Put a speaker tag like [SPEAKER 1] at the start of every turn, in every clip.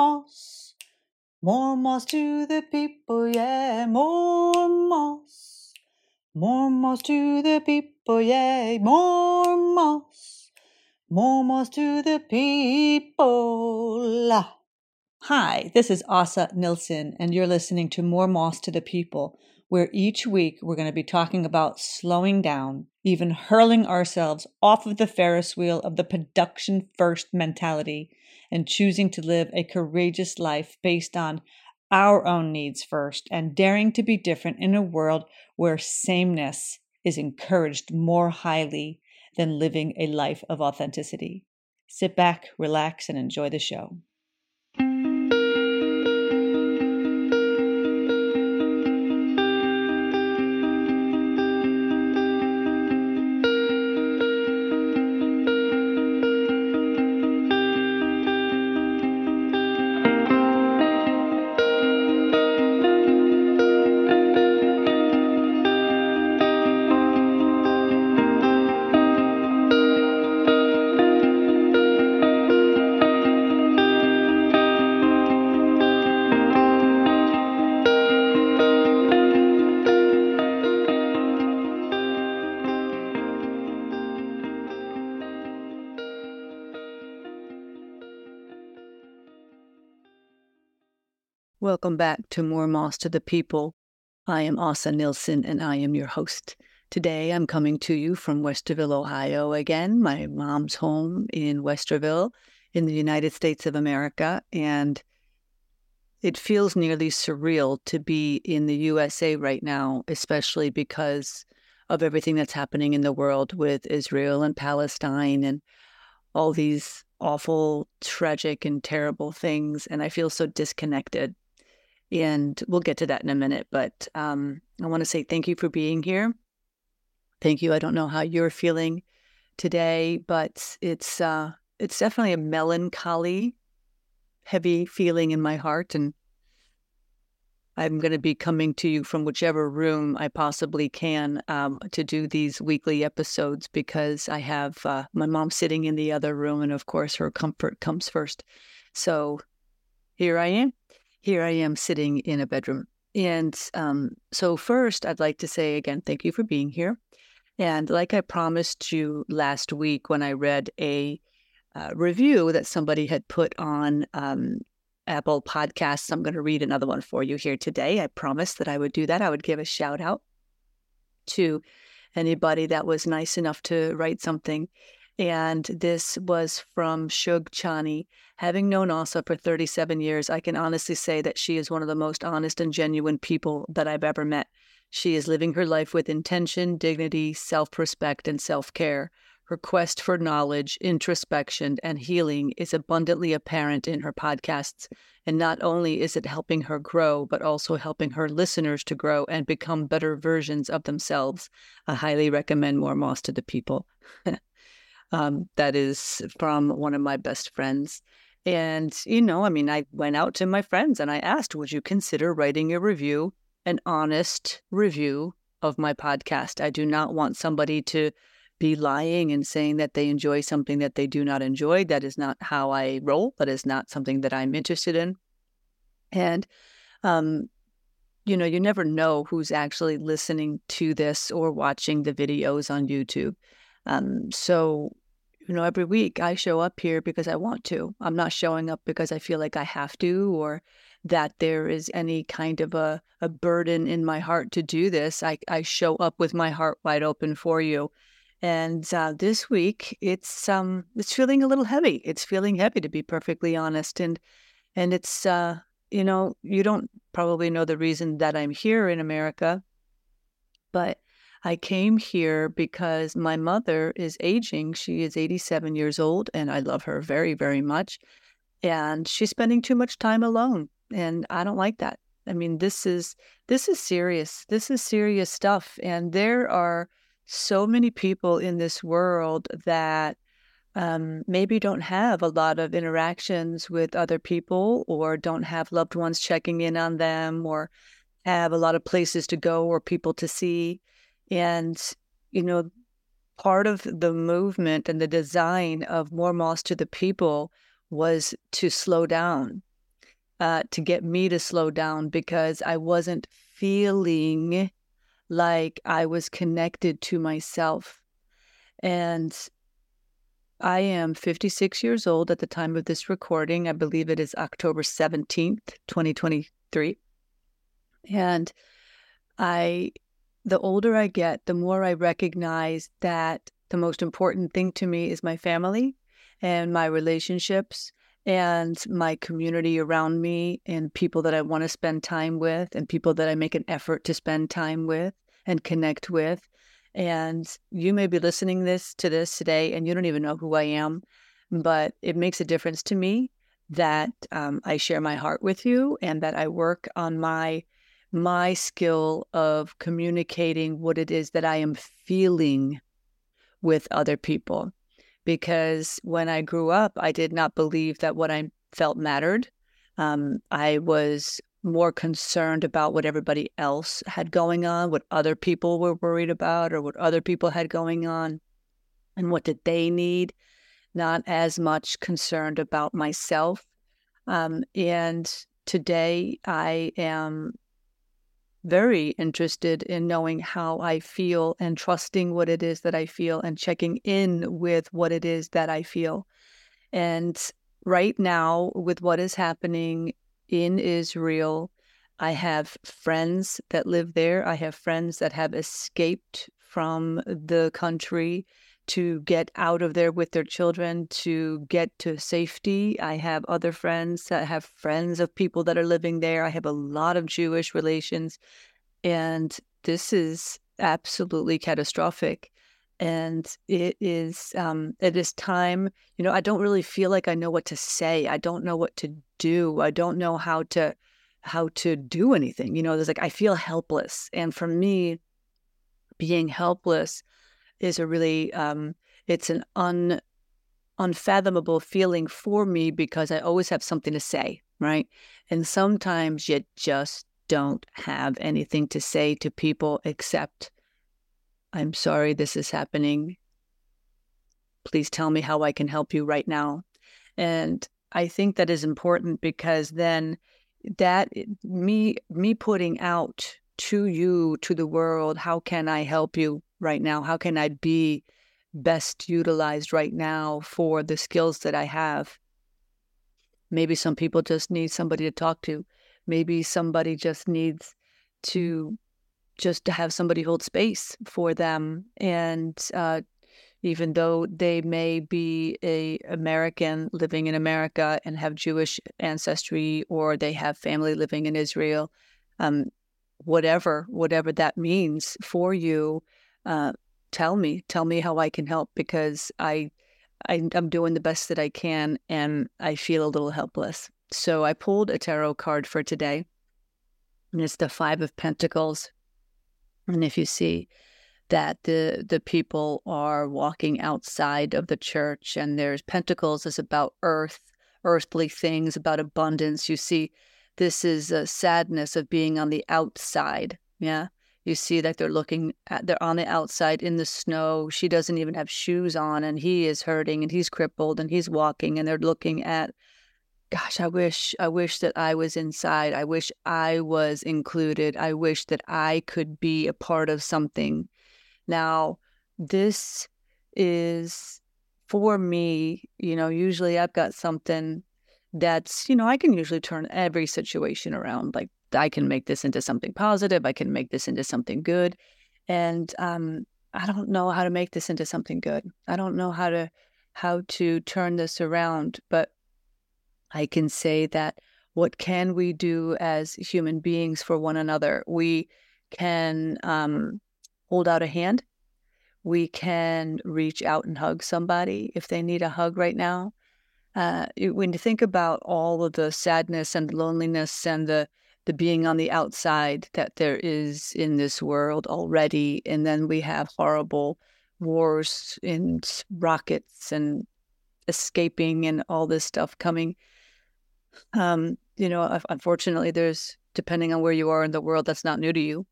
[SPEAKER 1] moss. More moss to the people, yeah, more moss. More moss to the people, yeah, more moss. More moss to the people. Hi, this is Åsa Nilsson, and you're listening to More Moss to the People, where each week we're going to be talking about slowing down, even hurling ourselves off of the Ferris wheel of the production first mentality and choosing to live a courageous life based on our own needs first and daring to be different in a world where sameness is encouraged more highly than living a life of authenticity. Sit back, relax, and enjoy the show. Welcome back to More Moss to the People. I am Åsa Nilsson and I am your host. Today I'm coming to you from Westerville, Ohio again, my mom's home in Westerville in the United States of America. And it feels nearly surreal to be in the USA right now, especially because of everything that's happening in the world with Israel and Palestine and all these awful, tragic, and terrible things. And I feel so disconnected and we'll get to that in a minute. But um, I want to say thank you for being here. Thank you. I don't know how you're feeling today, but it's uh, it's definitely a melancholy, heavy feeling in my heart, and I'm going to be coming to you from whichever room I possibly can um, to do these weekly episodes because I have uh, my mom sitting in the other room, and of course, her comfort comes first. So here I am here I am sitting in a bedroom. And um, so, first, I'd like to say again, thank you for being here. And like I promised you last week when I read a uh, review that somebody had put on um, Apple Podcasts, I'm going to read another one for you here today. I promised that I would do that. I would give a shout out to anybody that was nice enough to write something. And this was from Shug Ciani. Having known Åsa for 37 years, I can honestly say that she is one of the most honest and genuine people that I've ever met. She is living her life with intention, dignity, self respect, and self care. Her quest for knowledge, introspection, and healing is abundantly apparent in her podcasts. And not only is it helping her grow, but also helping her listeners to grow and become better versions of themselves. I highly recommend More Moss to the people. um, that is from one of my best friends. And, you know, I mean, I went out to my friends and I asked, would you consider writing a review, an honest review of my podcast? I do not want somebody to be lying and saying that they enjoy something that they do not enjoy. That is not how I roll. That is not something that I'm interested in. And, um, you know, you never know who's actually listening to this or watching the videos on YouTube. Um, so you know, every week I show up here because I want to. I'm not showing up because I feel like I have to or that there is any kind of a, a burden in my heart to do this. I, I show up with my heart wide open for you. And uh, this week, it's um, it's feeling a little heavy. It's feeling heavy, to be perfectly honest. And and it's uh, you know, you don't probably know the reason that I'm here in America, but I came here because my mother is aging. She is 87 years old, and I love her very, very much. And she's spending too much time alone, and I don't like that. I mean, this is this is serious. This is serious stuff, and there are so many people in this world that um, maybe don't have a lot of interactions with other people, or don't have loved ones checking in on them, or have a lot of places to go or people to see. And, you know, part of the movement and the design of More Moss to the People was to slow down uh, to get me to slow down because I wasn't feeling like I was connected to myself. And I am 56 years old at the time of this recording. I believe it is October 17th, 2023. And I, the older I get, the more I recognize that the most important thing to me is my family and my relationships and my community around me and people that I want to spend time with and people that I make an effort to spend time with and connect with. And you may be listening this to this today and you don't even know who I am, but it makes a difference to me that um, I share my heart with you and that I work on my my skill of communicating what it is that I am feeling with other people because when I grew up, I did not believe that what I felt mattered. Um, I was more concerned about what everybody else had going on, what other people were worried about, or what other people had going on, and what did they need, not as much concerned about myself. Um, and today I am very interested in knowing how I feel and trusting what it is that I feel and checking in with what it is that I feel. And right now, with what is happening in Israel, I have friends that live there. I have friends that have escaped from the country to get out of there with their children to get to safety. I have other friends that have friends of people that are living there. I have a lot of Jewish relations. And this is absolutely catastrophic. And it is um, it is time, you know, I don't really feel like I know what to say. I don't know what to do. I don't know how to how to do anything. You know, there's like I feel helpless. And for me, being helpless is a really um, it's an un unfathomable feeling for me because I always have something to say, right? And sometimes you just don't have anything to say to people except, I'm sorry this is happening. Please tell me how I can help you right now. And I think that is important because then that me me putting out to you to the world how can I help you right now? How can I be best utilized right now for the skills that I have? Maybe some people just need somebody to talk to. Maybe somebody just needs to just to have somebody hold space for them and uh, even though they may be a American living in America and have Jewish ancestry or they have family living in Israel, um, whatever whatever that means for you, uh, tell me, tell me how I can help because I, I I'm doing the best that I can and I feel a little helpless. So I pulled a tarot card for today, and it's the Five of Pentacles. And if you see that the the people are walking outside of the church, and there's Pentacles is about earth, earthly things, about abundance. You see, this is a sadness of being on the outside. Yeah you see that they're looking at they're on the outside in the snow she doesn't even have shoes on and he is hurting and he's crippled and he's walking and they're looking at gosh i wish i wish that i was inside. I wish i was included. I wish that i could be a part of something. Now this is for me you know usually i've got something that's you know i can usually turn every situation around like I can make this into something positive. I can make this into something good. And um, I don't know how to make this into something good. I don't know how to how to turn this around, but I can say that what can we do as human beings for one another? We can um, hold out a hand. We can reach out and hug somebody if they need a hug right now. Uh, when you think about all of the sadness and loneliness and the the being on the outside that there is in this world already. And then we have horrible wars and rockets and escaping and all this stuff coming. Um, you know, unfortunately, there's, depending on where you are in the world, that's not new to you.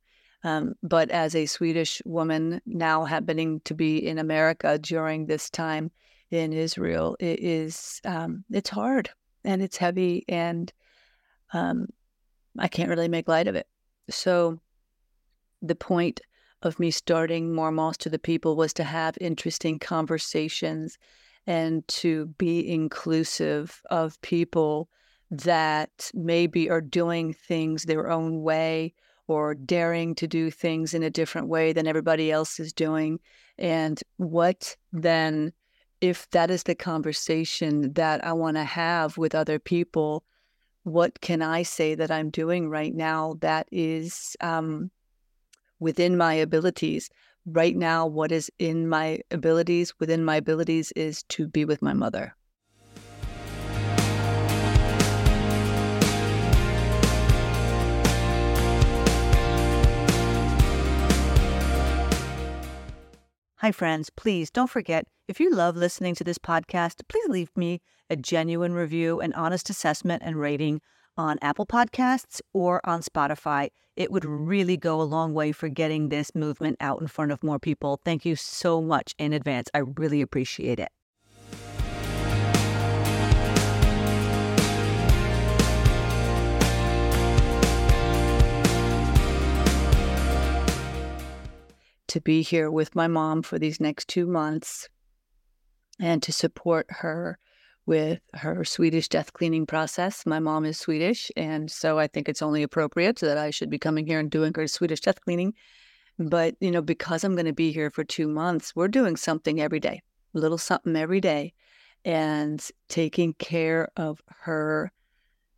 [SPEAKER 1] Um, but as a Swedish woman now happening to be in America during this time in Israel, it is, um, it's hard and it's heavy. And um, I can't really make light of it. So the point of me starting more moss to the people was to have interesting conversations and to be inclusive of people that maybe are doing things their own way or daring to do things in a different way than everybody else is doing. And what then, if that is the conversation that I want to have with other people, what can I say that I'm doing right now that is um, within my abilities? Right now, what is in my abilities, within my abilities, is to be with my mother. Hi, friends. Please don't forget if you love listening to this podcast, please leave me a genuine review, an honest assessment, and rating on Apple Podcasts or on Spotify. It would really go a long way for getting this movement out in front of more people. Thank you so much in advance. I really appreciate it. To be here with my mom for these next two months and to support her with her Swedish death cleaning process. My mom is Swedish, and so I think it's only appropriate that I should be coming here and doing her Swedish death cleaning. But, you know, because I'm going to be here for two months, we're doing something every day, a little something every day, and taking care of her,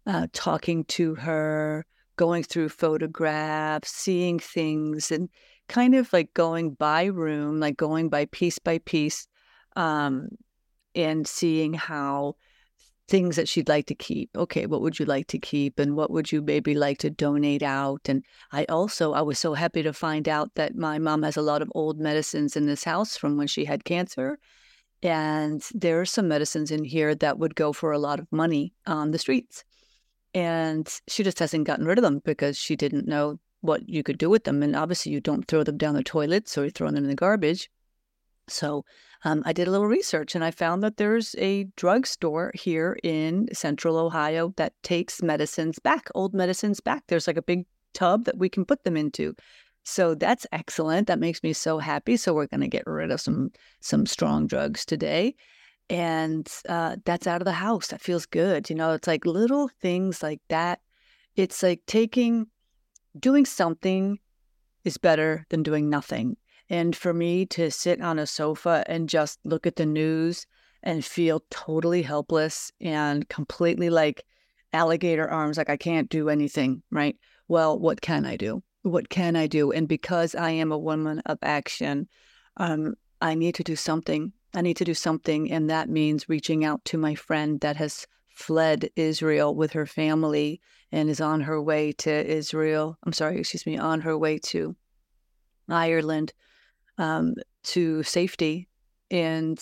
[SPEAKER 1] uh, talking to her, going through photographs, seeing things, and kind of like going by room, like going by piece by piece, um, and seeing how things that she'd like to keep. Okay, what would you like to keep, and what would you maybe like to donate out? And I also I was so happy to find out that my mom has a lot of old medicines in this house from when she had cancer. And there are some medicines in here that would go for a lot of money on the streets. And she just hasn't gotten rid of them because she didn't know what you could do with them. And obviously, you don't throw them down the toilets or you throw them in the garbage. So um, I did a little research and I found that there's a drugstore here in central Ohio that takes medicines back, old medicines back. There's like a big tub that we can put them into. So that's excellent. That makes me so happy. So we're going to get rid of some some strong drugs today, and uh, that's out of the house. That feels good. You know, it's like little things like that. It's like taking doing something is better than doing nothing. And for me to sit on a sofa and just look at the news and feel totally helpless and completely like alligator arms, like I can't do anything, right? Well, what can I do? What can I do? And because I am a woman of action, um, I need to do something. I need to do something. And that means reaching out to my friend that has fled Israel with her family and is on her way to Israel. I'm sorry, excuse me, on her way to Ireland um, to safety. And,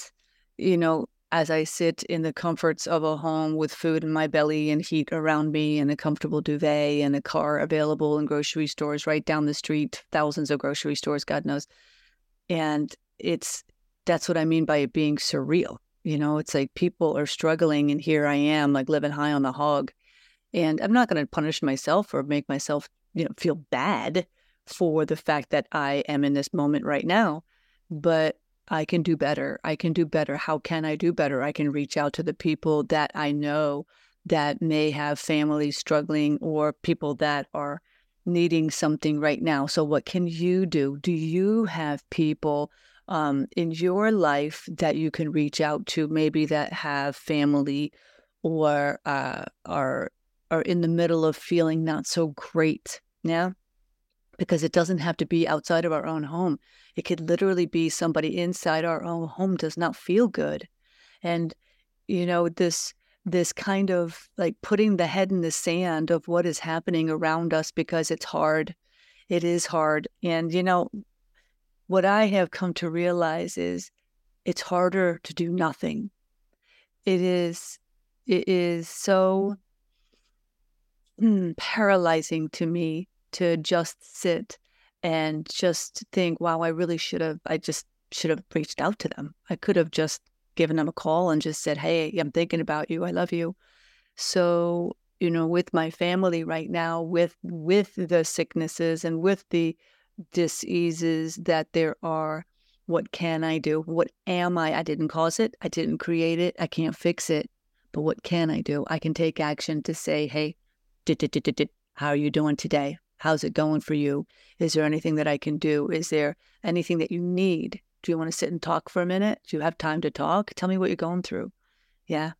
[SPEAKER 1] you know, as I sit in the comforts of a home with food in my belly and heat around me and a comfortable duvet and a car available in grocery stores right down the street, thousands of grocery stores, God knows. And it's that's what I mean by it being surreal. You know, it's like people are struggling, and here I am, like living high on the hog. And I'm not going to punish myself or make myself, you know, feel bad for the fact that I am in this moment right now. But I can do better. I can do better. How can I do better? I can reach out to the people that I know that may have families struggling or people that are needing something right now. So, what can you do? Do you have people um, in your life that you can reach out to, maybe that have family or uh, are are in the middle of feeling not so great. Yeah, because it doesn't have to be outside of our own home. It could literally be somebody inside our own home does not feel good, and you know this this kind of like putting the head in the sand of what is happening around us because it's hard. It is hard. And, you know, what I have come to realize is it's harder to do nothing. It is it is so mm, paralyzing to me to just sit and just think, wow, I really should have I just should have reached out to them. I could have just given them a call and just said, "Hey, I'm thinking about you. I love you." So you know, with my family right now, with with the sicknesses and with the diseases that there are. What can I do? What am I? I didn't cause it. I didn't create it. I can't fix it. But what can I do? I can take action to say, hey, how are you doing today? How's it going for you? Is there anything that I can do? Is there anything that you need? Do you want to sit and talk for a minute? Do you have time to talk? Tell me what you're going through. Yeah.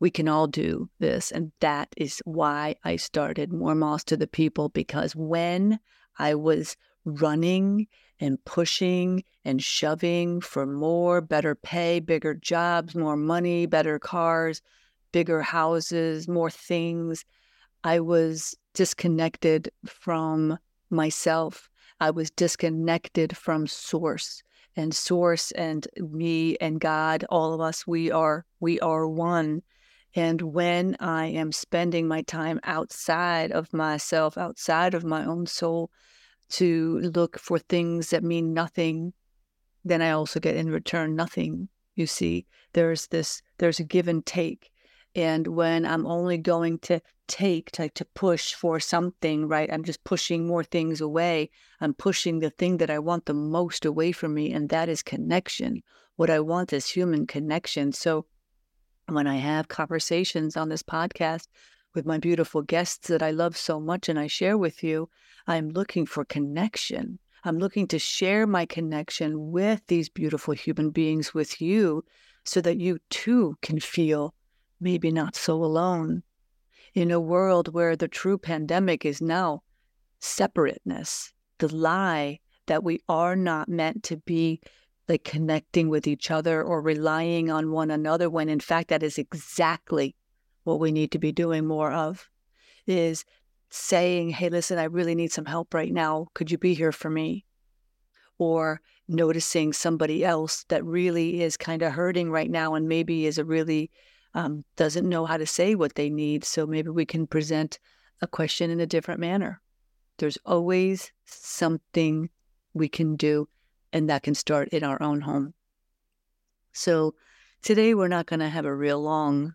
[SPEAKER 1] We can all do this. And that is why I started More Moss to the People because when I was running and pushing and shoving for more, better pay, bigger jobs, more money, better cars, bigger houses, more things. I was disconnected from myself. I was disconnected from source and source and me and God, all of us, we are we are one. And when I am spending my time outside of myself, outside of my own soul, to look for things that mean nothing, then I also get in return nothing. You see, there's this, there's a give and take. And when I'm only going to take, to, to push for something, right? I'm just pushing more things away. I'm pushing the thing that I want the most away from me, and that is connection. What I want is human connection. So when I have conversations on this podcast with my beautiful guests that I love so much and I share with you, I'm looking for connection. I'm looking to share my connection with these beautiful human beings with you so that you too can feel maybe not so alone in a world where the true pandemic is now separateness, the lie that we are not meant to be like connecting with each other or relying on one another when in fact that is exactly what we need to be doing more of is saying, Hey, listen, I really need some help right now. Could you be here for me? Or noticing somebody else that really is kind of hurting right now and maybe is a really um, doesn't know how to say what they need. So maybe we can present a question in a different manner. There's always something we can do, and that can start in our own home. So today we're not going to have a real long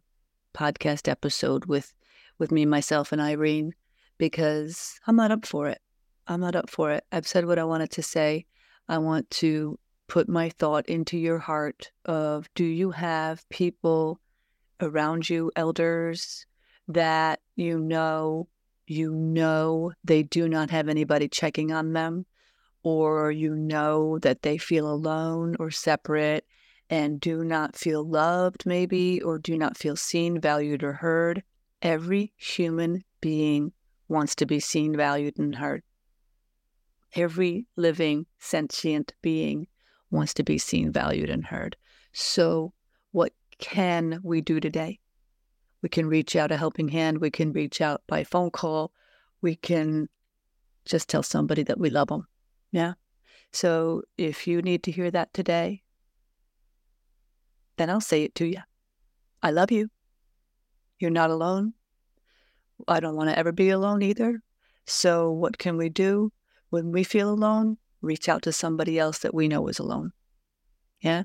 [SPEAKER 1] podcast episode with with me, myself, and Irene because I'm not up for it. I'm not up for it. I've said what I wanted to say. I want to put my thought into your heart of do you have people around you, elders that you know you know they do not have anybody checking on them or you know that they feel alone or separate and do not feel loved maybe or do not feel seen, valued or heard. Every human being wants to be seen, valued, and heard. Every living, sentient being wants to be seen, valued, and heard. So, what can we do today? We can reach out a helping hand. We can reach out by phone call. We can just tell somebody that we love them. Yeah. So, if you need to hear that today, then I'll say it to you. I love you. You're not alone. I don't want to ever be alone either. So, what can we do when we feel alone? Reach out to somebody else that we know is alone. Yeah.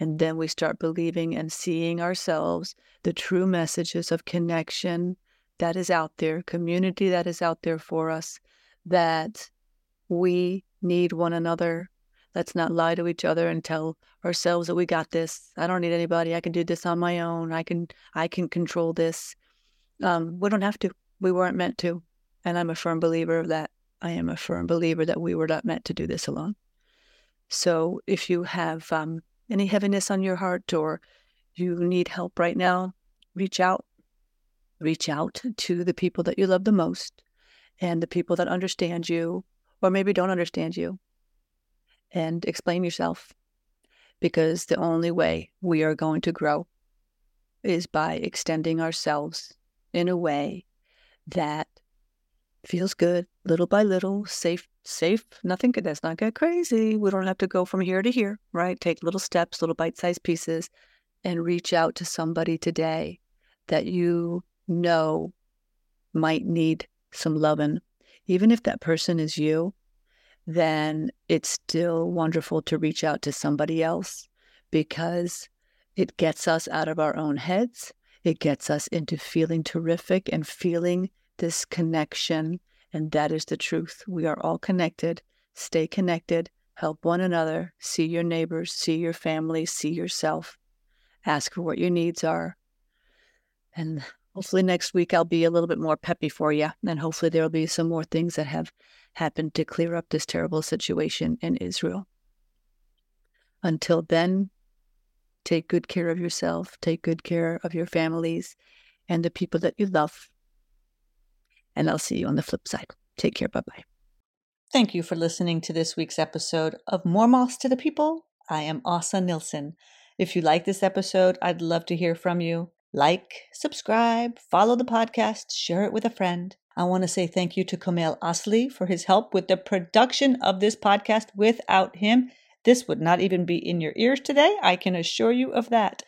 [SPEAKER 1] And then we start believing and seeing ourselves the true messages of connection that is out there, community that is out there for us, that we need one another. Let's not lie to each other and tell ourselves that we got this. I don't need anybody. I can do this on my own. I can I can control this. Um, we don't have to. We weren't meant to. And I'm a firm believer of that. I am a firm believer that we were not meant to do this alone. So if you have um, any heaviness on your heart or you need help right now, reach out. Reach out to the people that you love the most and the people that understand you or maybe don't understand you and explain yourself because the only way we are going to grow is by extending ourselves in a way that feels good little by little, safe, safe, nothing. Let's not get crazy. We don't have to go from here to here, right? Take little steps, little bite sized pieces, and reach out to somebody today that you know might need some loving. Even if that person is you, then it's still wonderful to reach out to somebody else because it gets us out of our own heads It gets us into feeling terrific and feeling this connection. And that is the truth. We are all connected. Stay connected. Help one another. See your neighbors. See your family. See yourself. Ask for what your needs are. And hopefully next week I'll be a little bit more peppy for you. And hopefully there will be some more things that have happened to clear up this terrible situation in Israel. Until then, take good care of yourself, take good care of your families and the people that you love. And I'll see you on the flip side. Take care. Bye bye.
[SPEAKER 2] Thank you for listening to this week's episode of More Moss to the People. I am Åsa Nilsson. If you like this episode, I'd love to hear from you. Like, subscribe, follow the podcast, share it with a friend. I want to say thank you to Kamel Asli for his help with the production of this podcast. Without him, this would not even be in your ears today. I can assure you of that.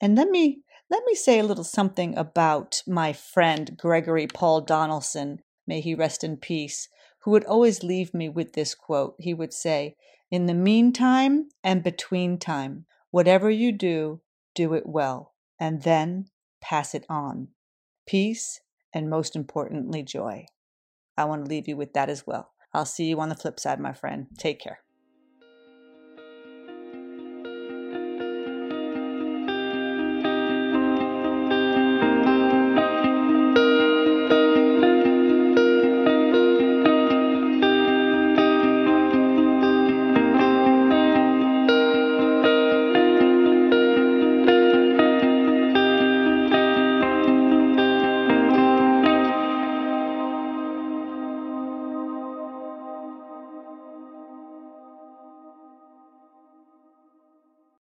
[SPEAKER 2] And let me let me say a little something about my friend Gregory Paul Donaldson, may he rest in peace, who would always leave me with this quote. He would say, In the meantime and between time, whatever you do, do it well, and then pass it on. Peace, and most importantly, joy. I want to leave you with that as well. I'll see you on the flip side, my friend. Take care.